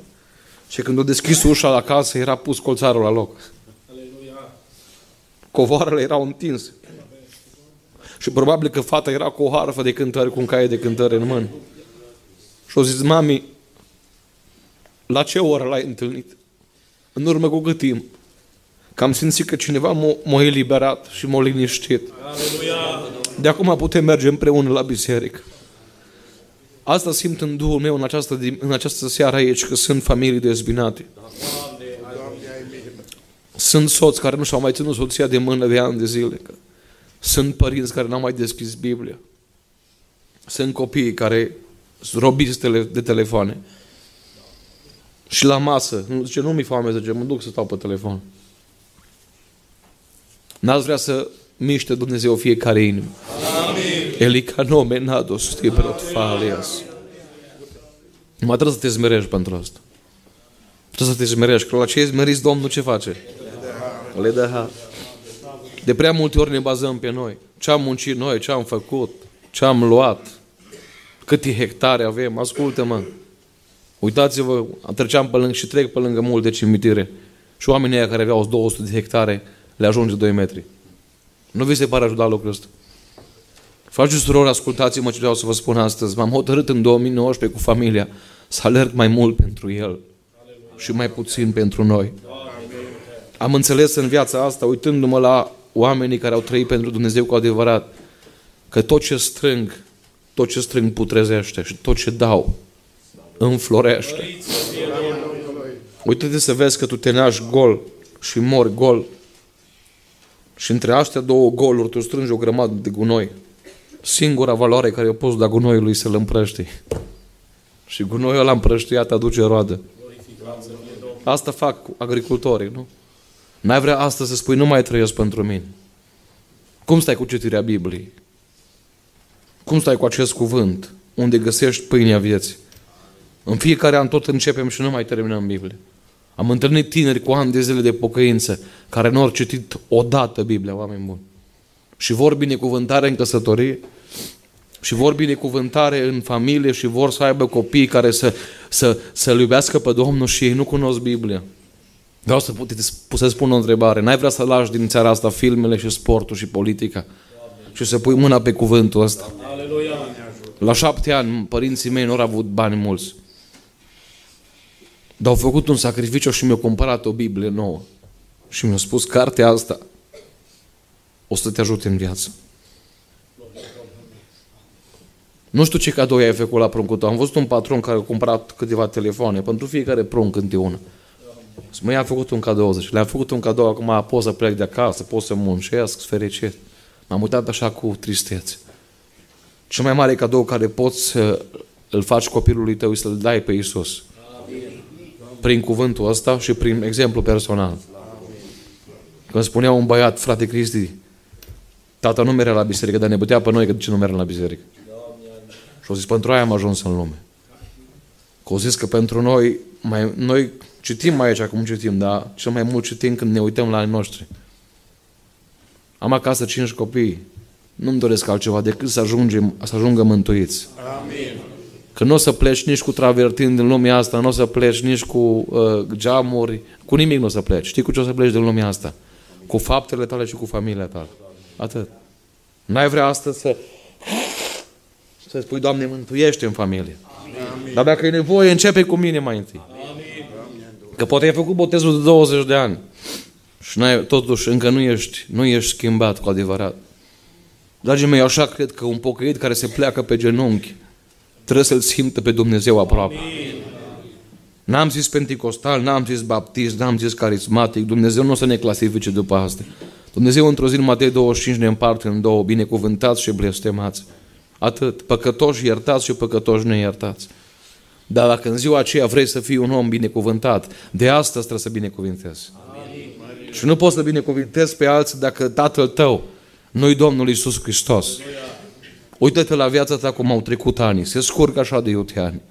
A: Și când a deschis ușa la casă, era pus colțarul la loc. Covoarele erau întinse. Și probabil că fata era cu o harfă de cântări, cu un caie de cântări în mână. Și-o zis, mami, la ce oră l-ai întâlnit? În urmă cu cât timp? Că am simțit că cineva m-a eliberat și m-a liniștit. Aleluia. De acum putem merge împreună la biserică. Asta simt în Duhul meu în această, în această seară aici, că sunt familii dezbinate. Sunt soți care nu și-au mai ținut soția de mână de ani de zile. Sunt părinți care n-au mai deschis Biblia. Sunt copii care sunt robiți de telefoane. Și la masă, zice, nu mi foame, zice, mă duc să stau pe telefon. N-ați vrea să miște Dumnezeu fiecare inimă. Amin. Elica nome nados tibrot falias. Mă trebuie să te zmerești pentru asta. Trebuie să te zmerești. Că la ce zmeriți Domnul ce face? Le dă har. De prea multe ori ne bazăm pe noi. Ce am muncit noi, ce am făcut, ce am luat, câte hectare avem. Ascultă-mă. Uitați-vă, treceam pe lângă și trec pe lângă multe cimitire. Și oamenii aia care aveau 200 de hectare le ajunge 2 metri. Nu vi se pare ajutat lucrul ăsta? Frați și surori, ascultați-mă ce vreau să vă spun astăzi. M-am hotărât în 2019 cu familia să alerg mai mult pentru El și mai puțin pentru noi. Am înțeles în viața asta, uitându-mă la oamenii care au trăit pentru Dumnezeu cu adevărat, că tot ce strâng, tot ce strâng putrezește și tot ce dau înflorește. Uite-te să vezi că tu te naști gol și mori gol și între astea două goluri tu strângi o grămadă de gunoi. Singura valoare care o poți da gunoiului să-l împrăști. Și gunoiul ăla împrăștiat aduce roadă. Asta fac agricultorii, nu? N-ai vrea astăzi să spui, nu mai trăiesc pentru mine. Cum stai cu citirea Bibliei? Cum stai cu acest cuvânt? Unde găsești pâinea vieții? În fiecare an tot începem și nu mai terminăm Biblia. Am întâlnit tineri cu ani de zile de pocăință care nu au citit odată Biblia, oameni buni. Și vor binecuvântare în căsătorie, și vor binecuvântare în familie și vor să aibă copii care să, să, să-L iubească pe Domnul și ei nu cunosc Biblia. Vreau să, să spun o întrebare. N-ai vrea să lași din țara asta filmele și sportul și politica și să pui mâna pe cuvântul ăsta? Aleluia. La șapte ani, părinții mei nu au avut bani mulți. Dar au făcut un sacrificiu și mi-au cumpărat o Biblie nouă. Și mi-a spus, cartea asta o să te ajute în viață. Nu știu ce cadou ai făcut la pruncul tău. Am văzut un patron care a cumpărat câteva telefoane pentru fiecare prunc câte una. Mă, i-a făcut un cadou, zice. Le-a făcut un cadou, acum pot să plec de acasă, pot să muncesc, fericit. M-am uitat așa cu tristețe. Cel mai mare cadou care poți să îl faci copilului tău să-l dai pe Isus. Prin cuvântul ăsta și prin exemplu personal. Când spunea un băiat, frate Cristi, tata nu merea la biserică, dar ne putea pe noi că de ce nu merem la biserică. Și au zis, pentru aia am ajuns în lume. Că au zis că pentru noi, mai, noi citim aici cum citim, dar cel mai mult citim când ne uităm la ai noștri. Am acasă cinci copii. Nu-mi doresc altceva decât să, ajungem, să ajungă mântuiți. Amin. Că nu o să pleci nici cu travertin din lumea asta, nu o să pleci nici cu uh, geamuri, cu nimic nu o să pleci. Știi cu ce o să pleci din lumea asta? Cu faptele tale și cu familia ta. Atât. N-ai vrea astăzi să să spui, Doamne, mântuiește în familie. Amin. Dar dacă e nevoie, începe cu mine mai întâi. Amin. Că poate ai făcut botezul de 20 de ani și n-ai, totuși încă nu ești, nu ești schimbat cu adevărat. Dragii mei, așa cred că un pocăit care se pleacă pe genunchi trebuie să-L simtă pe Dumnezeu aproape. N-am zis penticostal, n-am zis baptist, n-am zis carismatic. Dumnezeu nu o să ne clasifice după asta. Dumnezeu într-o zi în Matei 25 ne împarte în două, binecuvântați și blestemați. Atât. Păcătoși iertați și păcătoși neiertați. Dar dacă în ziua aceea vrei să fii un om binecuvântat, de asta trebuie să binecuvintezi. Amin. Și nu poți să binecuvintezi pe alții dacă tatăl tău nu-i Domnul Iisus Hristos. Uită-te la viața ta cum au trecut ani. Se scurg așa de iute ani.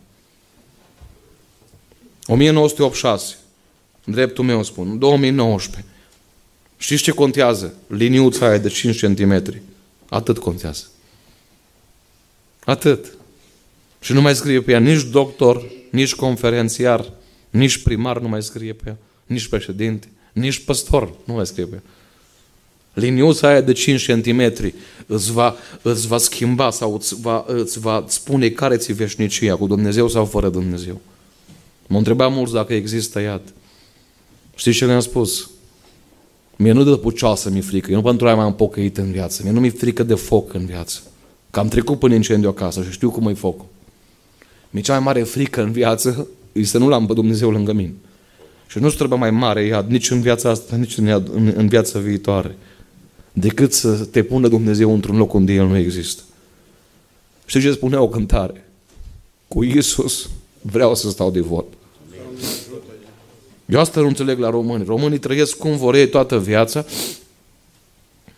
A: 1986. Dreptul meu spun. 2019. Știți ce contează? Liniuța aia de 5 cm. Atât contează. Atât. Și nu mai scrie pe ea nici doctor, nici conferențiar, nici primar nu mai scrie pe ea, nici președinte, nici păstor nu mai scrie pe ea. Liniuța aia de 5 cm îți va, îți va schimba sau îți va, îți va spune care ți veșnicia, cu Dumnezeu sau fără Dumnezeu. Mă întreba mulți dacă există iad. Știți ce le-am spus? Mie nu de pucioasă mi frică, eu nu pentru aia m-am pocăit în viață, mie nu mi frică de foc în viață. Că am trecut până incendiu acasă și știu cum e focul. Mi cea mai mare frică în viață e să nu l-am pe Dumnezeu lângă mine. Și nu trebuie mai mare iad nici în viața asta, nici în, iad, în, în viața viitoare, decât să te pună Dumnezeu într-un loc unde El nu există. Știi ce spunea o cântare? Cu Isus vreau să stau de vorbă. Eu asta nu înțeleg la români. Românii trăiesc cum vor ei toată viața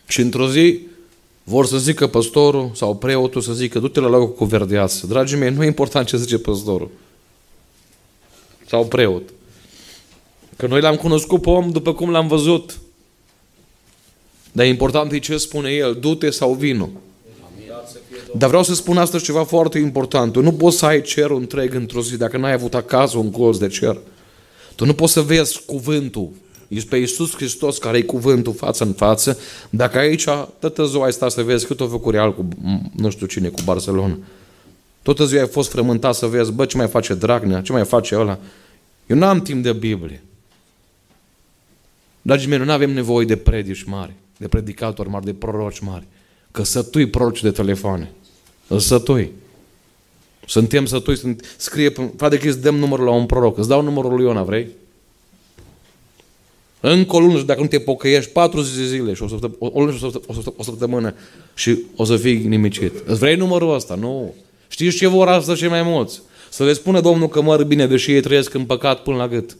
A: și într-o zi vor să zică păstorul sau preotul să zică du-te la locul cu verdeață. Dragii mei, nu e important ce zice păstorul sau preot. Că noi l-am cunoscut pe om după cum l-am văzut. Dar important e ce spune el, du-te sau vino. Dar vreau să spun astăzi ceva foarte important. Tu nu poți să ai cerul întreg într-o zi dacă n-ai avut acasă un colț de cer. Tu nu poți să vezi cuvântul. Ești pe Iisus Hristos care e cuvântul față în față. Dacă aici toată ziua ai stat să vezi cât o făcut Real cu nu știu cine, cu Barcelona. Toată ziua ai fost frământat să vezi, bă, ce mai face Dragnea, ce mai face ăla. Eu n-am timp de Biblie. Dragii mei, nu avem nevoie de predici mari, de predicatori mari, de proroci mari. Că sătui proroci de telefoane. Îl sătui. Suntem sătui, sunt, scrie, frate că îți dăm numărul la un proroc, îți dau numărul lui Iona, vrei? Încă o lună și dacă nu te pocăiești, 40 de zile și o, săptămână, o, lună și o, săptămână, o săptămână și o să fii nimicit. Îți vrei numărul ăsta? Nu. Știți ce vor asta cei mai mulți? Să le spună Domnul că măr bine, deși ei trăiesc în păcat până la gât.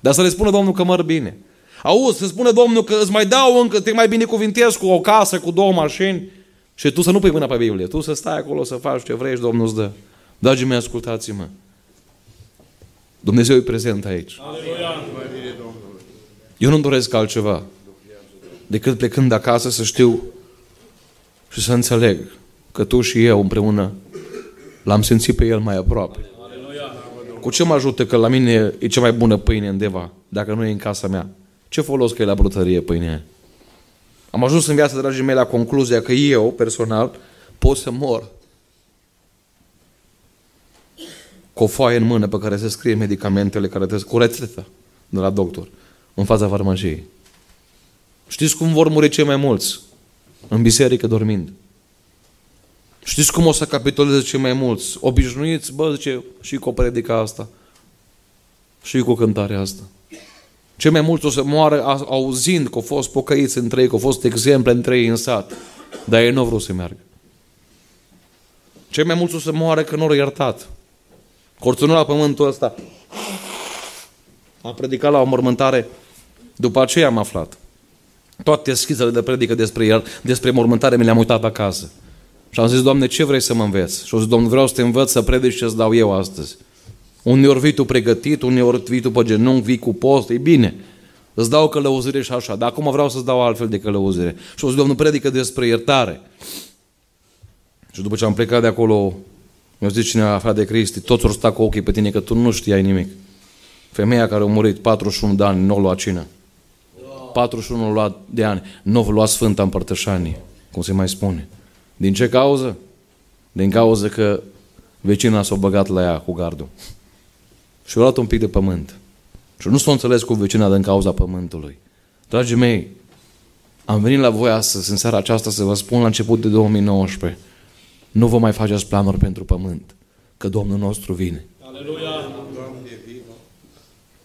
A: Dar să le spună Domnul că măr bine. Auzi, să spună Domnul că îți mai dau încă, te mai binecuvintez cu o casă, cu două mașini și tu să nu pui mâna pe Biblie. Tu să stai acolo să faci ce vrei și Domnul îți dă. Dragii mei, ascultați-mă. Dumnezeu e prezent aici. Eu nu-mi doresc altceva decât plecând de acasă să știu și să înțeleg că tu și eu împreună l-am simțit pe el mai aproape. Cu ce mă ajută că la mine e cea mai bună pâine în Deva, dacă nu e în casa mea? Ce folos că e la brutărie pâinea Am ajuns în viața, dragii mei, la concluzia că eu, personal, pot să mor cu o foaie în mână pe care se scrie medicamentele, care trebuie, cu rețeta de la doctor, în fața farmaciei. Știți cum vor muri cei mai mulți? În biserică dormind. Știți cum o să capitoleze cei mai mulți? Obișnuiți, bă, zice, și cu o predica asta. Și cu cântarea asta. Cei mai mulți o să moară auzind că au fost pocăiți între ei, că au fost exemple între ei în sat. Dar ei nu au vrut să meargă. Cei mai mulți o să moară că nu au iertat. Corțunul la pământul ăsta. Am predicat la o mormântare. După aceea am aflat. Toate schizele de predică despre, el, despre mormântare mi le-am uitat acasă. Și am zis, Doamne, ce vrei să mă înveți? Și am zis, Doamne, vreau să te învăț să predici ce îți dau eu astăzi. Uneori vii tu pregătit, uneori vii tu pe genunchi, vii cu post, e bine. Îți dau călăuzire și așa, dar acum vreau să-ți dau altfel de călăuzire. Și o zis, Domnul, predică despre iertare. Și după ce am plecat de acolo, mi-a zis cineva, frate de Cristi, toți ori sta cu ochii pe tine, că tu nu știai nimic. Femeia care a murit 41 de ani, nu o lua cină. 41 de ani, nu o lua Sfânta Împărtășanie, cum se mai spune. Din ce cauză? Din cauză că vecina s-a băgat la ea cu gardul. Și a luat un pic de pământ. Și nu s-a înțeles cu vecina din cauza pământului. Dragii mei, am venit la voi astăzi, în seara aceasta, să vă spun la început de 2019, nu vă mai faceți planuri pentru pământ, că Domnul nostru vine. Aleluia!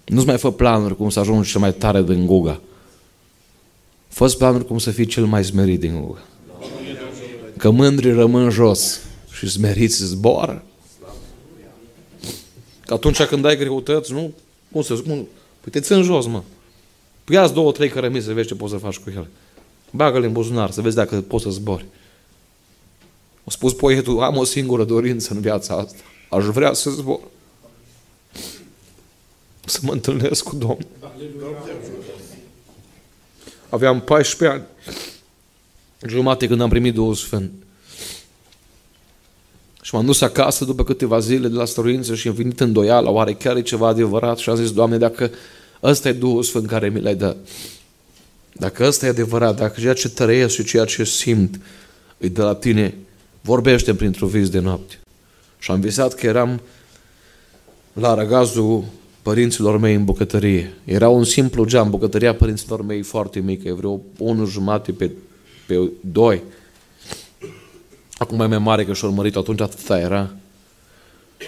A: Nu-ți mai fă planuri cum să ajungi cel mai tare din Guga. fă planuri cum să fii cel mai smerit din Guga. Că mândri rămân jos și smeriți zboară. Că atunci când ai greutăți, nu? Cum să spun? Păi te țin jos, mă. Păi ia două, trei cărămizi să vezi ce poți să faci cu ele. Bagă-le în buzunar să vezi dacă poți să zbori. A spus poetul, am o singură dorință în viața asta. Aș vrea să zbor. Să mă întâlnesc cu Domnul. Aveam 14 ani. Jumate când am primit Duhul Sfânt. Și m-am dus acasă după câteva zile de la stăruință și am venit îndoială, oare chiar e ceva adevărat? Și am zis, Doamne, dacă ăsta e Duhul Sfânt care mi l-ai dat, dacă ăsta e adevărat, dacă ceea ce trăiesc și ceea ce simt e de la tine, vorbește printr-o vis de noapte. Și am visat că eram la răgazul părinților mei în bucătărie. Era un simplu geam, bucătăria părinților mei foarte mică, vreo unu jumate pe, pe doi. Acum e mai mare că și-a urmărit, atunci atâta era.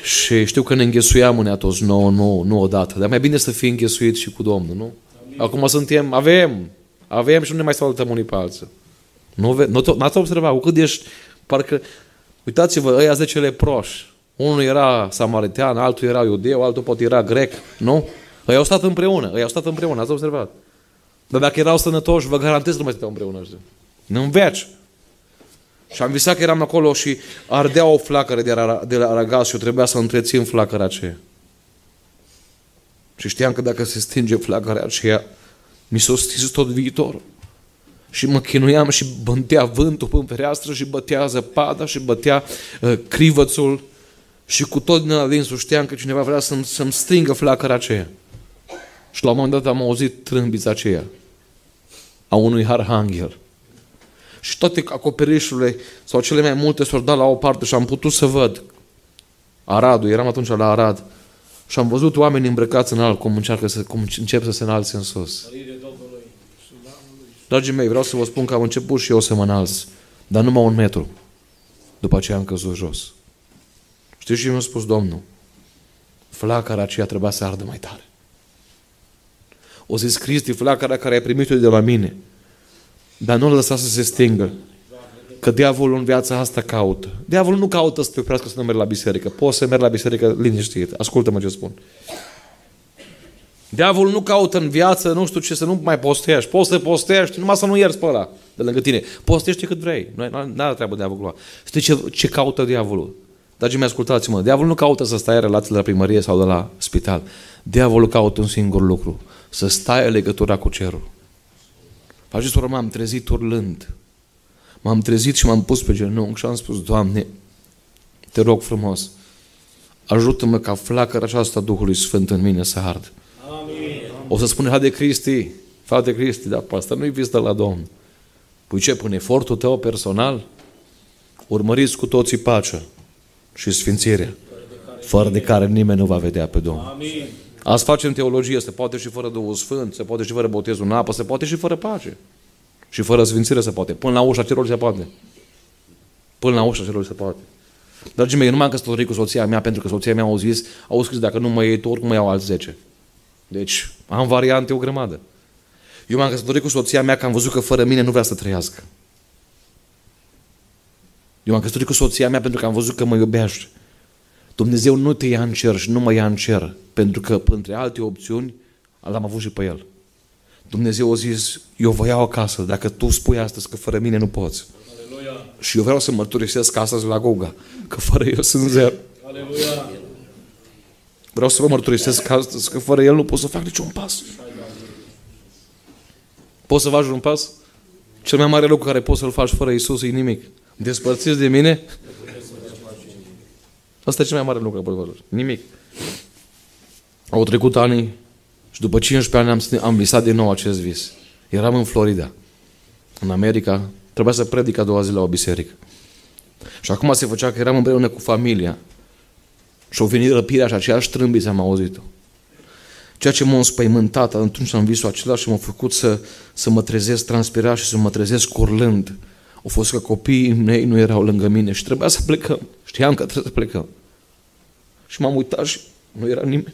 A: Și știu că ne înghesuiam unea toți, nu, nu, nu odată. Dar mai bine să fii înghesuit și cu Domnul, nu? Acum suntem, avem, avem și nu ne mai salutăm unii pe alții. Nu, nu, n-ați observat, cu cât ești, parcă, uitați-vă, ăia 10 leproși. Unul era samaritean, altul era iudeu, altul poate era grec, nu? Ei au stat împreună, ei au stat împreună, ați observat. Dar dacă erau sănătoși, vă garantez că nu mai stăteau împreună. Știu. În veci. Și am visat că eram acolo și ardea o flacără de, la, de la aragaz și eu trebuia să întrețin flacăra aceea. Și știam că dacă se stinge flacăra aceea, mi s-a stins tot viitorul. Și mă chinuiam și bătea vântul în fereastră și bătea zăpada și bătea uh, crivățul și cu tot din adinsul știam că cineva vrea să-mi, să-mi stingă flacăra aceea. Și la un moment dat am auzit trâmbița aceea a unui arhanghel. Și toate acoperișurile sau cele mai multe s-au dat la o parte și am putut să văd Aradul, eram atunci la Arad și am văzut oameni îmbrăcați în alt cum, încearcă să, cum încep să se înalțe în sus. Dragii mei, vreau să vă spun că am început și eu să mă înalț, dar numai un metru. După aceea am căzut jos. Știți ce mi-a spus Domnul? Flacăra aceea trebuia să ardă mai tare. O zis Cristi, flacăra care ai primit-o de la mine. Dar nu lăsa să se stingă. Că diavolul în viața asta caută. Diavolul nu caută să te oprească să nu mergi la biserică. Poți să mergi la biserică liniștit. Ascultă-mă ce spun. Diavolul nu caută în viață, nu știu ce, să nu mai postești. Poți să postești, numai să nu ierți pe ăla de lângă tine. Postește cât vrei. Nu are treabă diavolul. Știi ce, ce caută diavolul? Dragii mei, ascultați-mă. Diavolul nu caută să stai relații de la primărie sau de la spital. Diavolul caută un singur lucru. Să stai în legătura cu cerul. Faceți urmă, m-am trezit urlând. M-am trezit și m-am pus pe genunchi și am spus, Doamne, te rog frumos, ajută-mă ca flacăra aceasta Duhului Sfânt în mine să ard. Amin. O să spune, haide Cristi, frate Cristi, dar pe asta nu-i vis de la Domn. Păi ce, pune efortul tău personal? Urmăriți cu toții pacea și sfințirea, fără de care nimeni nu va vedea pe Domnul. Amin. Azi facem teologie, se poate și fără Duhul Sfânt, se poate și fără botezul în apă, se poate și fără pace. Și fără sfințire se poate. Până la ușa celor se poate. Până la ușa celor se poate. Dragii mei, eu nu m-am căsătorit cu soția mea pentru că soția mea a zis, au scris, dacă nu mă iei tu, oricum mă iau alți 10. Deci, am variante o grămadă. Eu m-am căsătorit cu soția mea că am văzut că fără mine nu vrea să trăiască. Eu m-am căsătorit cu soția mea pentru că am văzut că mă iubește. Dumnezeu nu te ia în cer și nu mă ia în cer, pentru că, între alte opțiuni, l-am avut și pe el. Dumnezeu a zis, eu vă iau acasă, dacă tu spui astăzi că fără mine nu poți. Aleluia. Și eu vreau să mărturisesc astăzi la Goga, că fără el sunt zero. Aleluia. Vreau să vă mărturisesc astăzi că fără el nu pot să fac niciun pas. Poți să faci un pas? Cel mai mare lucru care poți să-l faci fără Isus e nimic. Despărțiți de mine Asta e cel mai mare lucru, bărbatul. Nimic. Au trecut ani și după 15 ani am, am visat din nou acest vis. Eram în Florida, în America. Trebuia să predic a doua zi la o biserică. Și acum se făcea că eram împreună cu familia. Și-au venit răpirea și aceeași trâmbiță am auzit-o. Ceea ce m-a înspăimântat atunci am visul acela și m-a făcut să, să mă trezesc transpirat și să mă trezesc curlând. A fost că copiii mei nu erau lângă mine și trebuia să plecăm. Știam că trebuie să plecăm. Și m-am uitat și nu era nimeni.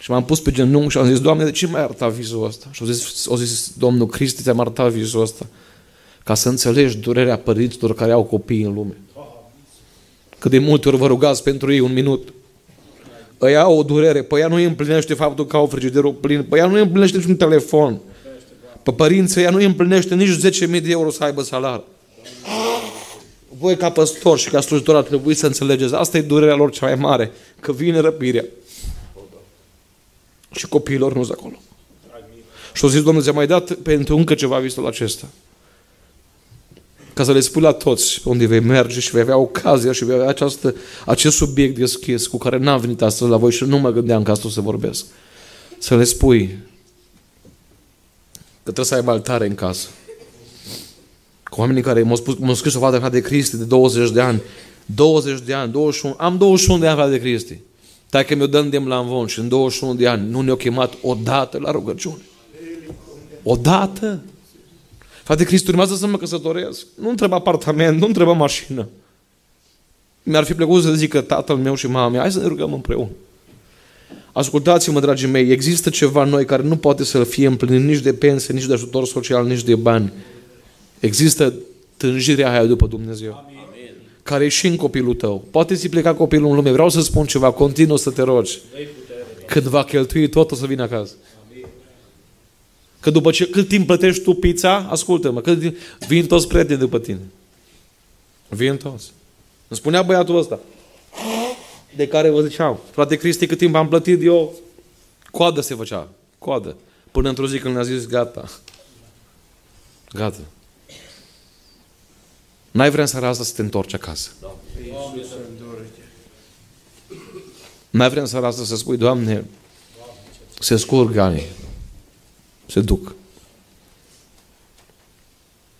A: Și m-am pus pe genunchi și am zis, Doamne, de ce mai arăta visul ăsta? Și au zis, au zis Domnul Cristi, ți-am arătat visul ăsta. Ca să înțelegi durerea părinților care au copii în lume. Cât de multe ori vă rugați pentru ei un minut. Ăia au o durere, pe ea nu îi împlinește faptul că au frigiderul plin, pe ea nu îi împlinește niciun telefon. Pe părinții ea nu îi împlinește nici 10.000 de euro să aibă salar voi ca păstor și ca slujitor ar trebui să înțelegeți, asta e durerea lor cea mai mare, că vine răpirea. Și copiilor nu sunt acolo. Și au zis, Domnul, ți-a mai dat pentru încă ceva visul acesta. Ca să le spui la toți unde vei merge și vei avea ocazia și vei avea această, acest subiect deschis cu care n-am venit astăzi la voi și nu mă gândeam că astăzi să vorbesc. Să le spui că trebuie să aibă altare în casă. Cu oamenii care m-au, spus, m-au scris o fată de Cristi de 20 de ani. 20 de ani, 21, am 21 de ani frate de Cristi. Dacă mi-o dăm de la învon și în 21 de ani nu ne-au chemat odată la rugăciune. Odată. Frate Cristi, urmează să mă căsătoresc. Nu întreb apartament, nu întreb mașină. Mi-ar fi plăcut să zic că tatăl meu și mama mea, hai să ne rugăm împreună. Ascultați-mă, dragii mei, există ceva în noi care nu poate să fie împlinit nici de pensie, nici de ajutor social, nici de bani. Există tânjirea aia după Dumnezeu. Amin. Care e și în copilul tău. Poate ți pleca copilul în lume. Vreau să spun ceva, continuă să te rogi. Când va cheltui tot, o să vină acasă. Că după ce, cât timp plătești tu pizza, ascultă-mă, cât vin toți prieteni după tine. Vin toți. Îmi spunea băiatul ăsta, de care vă ziceam, frate Cristi, cât timp am plătit eu, coadă se făcea, coadă. Până într-o zi când ne-a zis, gata. Gata. N-ai vrea în seara asta să te întorci acasă. N-ai vrea în seara asta să spui, Doamne, se scurg anii, se duc.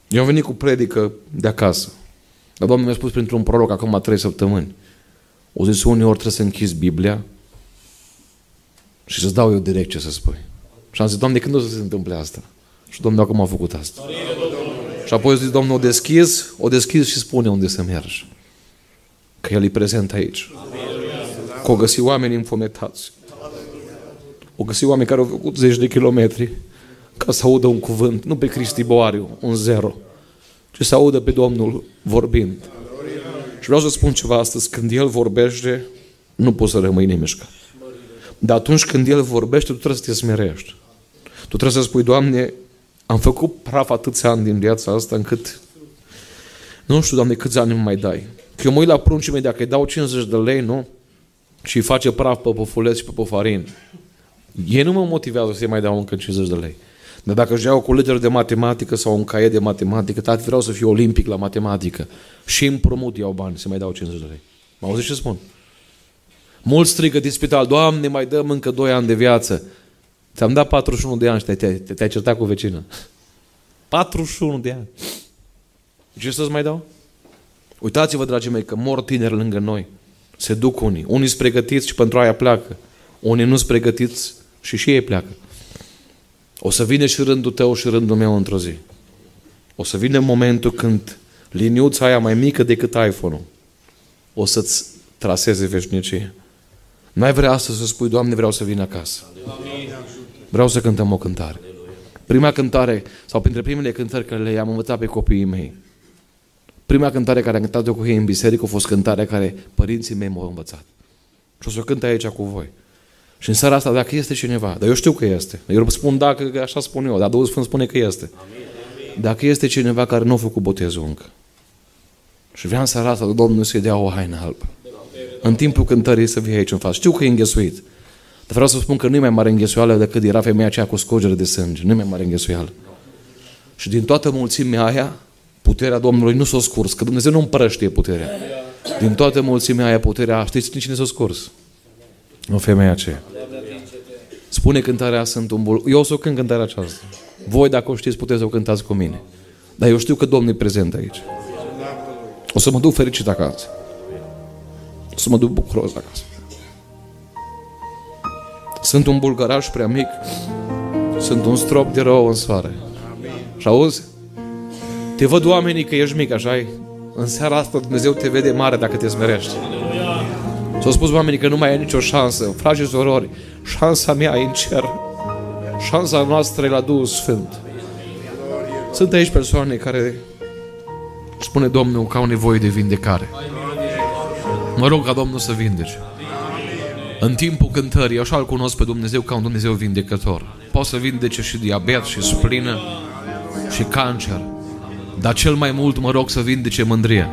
A: Eu am venit cu predică de acasă. Dar Doamne mi-a spus printr-un proroc acum trei săptămâni. O zis, uneori trebuie să închizi Biblia și să-ți dau eu direct ce să spui. Și am zis, Doamne, când o să se întâmple asta? Și Domnul acum a făcut asta. Și apoi zis, Domnul, o deschizi, o deschizi și spune unde să mergi. Că El e prezent aici. Că o găsi oameni înfometați. O găsi oameni care au făcut zeci de kilometri ca să audă un cuvânt, nu pe Cristi Boariu, un zero, ci să audă pe Domnul vorbind. Și vreau să spun ceva astăzi, când El vorbește, nu poți să rămâi nemișcat. Dar atunci când El vorbește, tu trebuie să te smerești. Tu trebuie să spui, Doamne, am făcut praf atâția ani din viața asta încât nu știu, Doamne, câți ani mai dai. Că eu mă uit la pruncii mei, dacă îi dau 50 de lei, nu? Și îi face praf pe pofuleț și pe pofarin. Ei nu mă motivează să-i mai dau încă 50 de lei. Dar dacă își iau o culegere de matematică sau un caiet de matematică, tati, vreau să fiu olimpic la matematică. Și împrumut iau bani, să mai dau 50 de lei. Mă auzi ce spun? Mulți strigă din spital, Doamne, mai dăm încă 2 ani de viață. Ți-am dat 41 de ani și te-ai, te, te certat cu vecină. 41 de ani. Ce să-ți mai dau? Uitați-vă, dragii mei, că mor tineri lângă noi. Se duc unii. Unii sunt pregătiți și pentru aia pleacă. Unii nu sunt pregătiți și și ei pleacă. O să vină și rândul tău și rândul meu într-o zi. O să vină momentul când liniuța aia mai mică decât iPhone-ul o să-ți traseze veșnicie. N-ai vrea astăzi să spui, Doamne, vreau să vin acasă. Vreau să cântăm o cântare. Prima cântare, sau printre primele cântări care le-am învățat pe copiii mei, prima cântare care am cântat-o cu ei în biserică a fost cântarea care părinții mei m-au învățat. Și o să o cânt aici cu voi. Și în seara asta, dacă este cineva, dar eu știu că este. Eu spun dacă, că așa spun eu, dar Duhul Sfânt spune că este. Dacă este cineva care nu a făcut botezul încă și vrea în seara asta Domnul să-i dea o haină albă, în timpul cântării să vii aici în față. Știu că e înghesuit, dar vreau să spun că nu e mai mare înghesuială decât era femeia aceea cu scogere de sânge. Nu e mai mare înghesuială. Și din toată mulțimea aia, puterea Domnului nu s-a scurs, că Dumnezeu nu împrăștie puterea. Din toată mulțimea aia, puterea, știți cine s-a scurs? O femeie aceea. Spune cântarea Sunt un bul. Eu o să o cânt cântarea aceasta. Voi, dacă o știți, puteți să o cântați cu mine. Dar eu știu că Domnul e prezent aici. O să mă duc fericit acasă. O să mă duc bucuros acasă. Sunt un bulgăraș prea mic. Sunt un strop de rău în soare. Și auzi? Te văd oamenii că ești mic, așa -i? În seara asta Dumnezeu te vede mare dacă te smerești. S-au spus oamenii că nu mai e nicio șansă. Frage și orori, șansa mea e în cer. Șansa noastră e la Duhul Sfânt. Sunt aici persoane care spune Domnul că au nevoie de vindecare. Mă rog ca Domnul să vindece. În timpul cântării, așa îl cunosc pe Dumnezeu ca un Dumnezeu vindecător. Poate să vindece și diabet, și splină, și cancer. Dar cel mai mult mă rog să vindece mândria.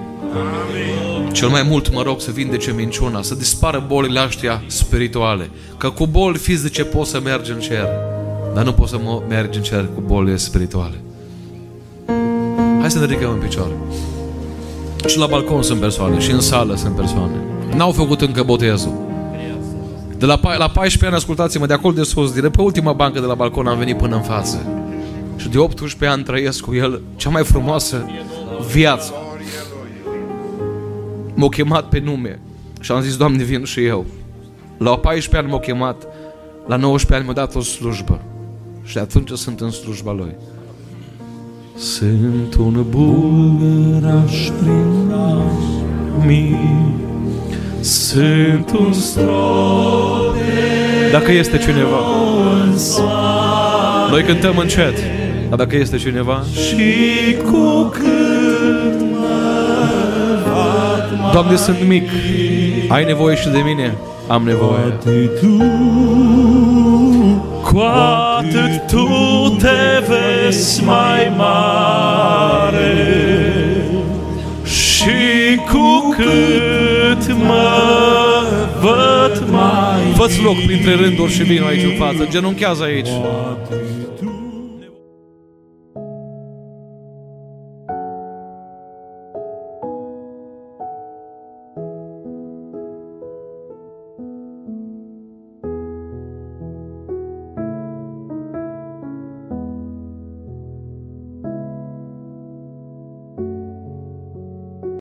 A: Cel mai mult mă rog să vindece minciuna, să dispară bolile astea spirituale. Că cu boli fizice poți să mergi în cer, dar nu poți să mergi în cer cu bolile spirituale. Hai să ne ridicăm în picioare. Și la balcon sunt persoane, și în sală sunt persoane. N-au făcut încă botezul. De la, la 14 ani, ascultați-mă, de acolo de sus, de pe ultima bancă de la balcon am venit până în față. Și de 18 ani trăiesc cu el cea mai frumoasă viață m-a chemat pe nume și am zis, Doamne, vin și eu. La 14 ani m-a chemat, la 19 ani mi-a dat o slujbă și de atunci sunt în slujba Lui. Sunt un bulgăraș prin mii Sunt un strop
B: Dacă este cineva,
A: în soare
B: noi cântăm încet. Dar dacă este cineva,
A: și cu cât mă fac mai
B: Doamne, sunt mic, ai nevoie și de mine, am nevoie.
A: Tu, cu atât tu te vezi mai mare și cu cât mă văd mai
B: Fă-ți loc printre rânduri și vino aici în față, genunchează aici.
A: Poate tu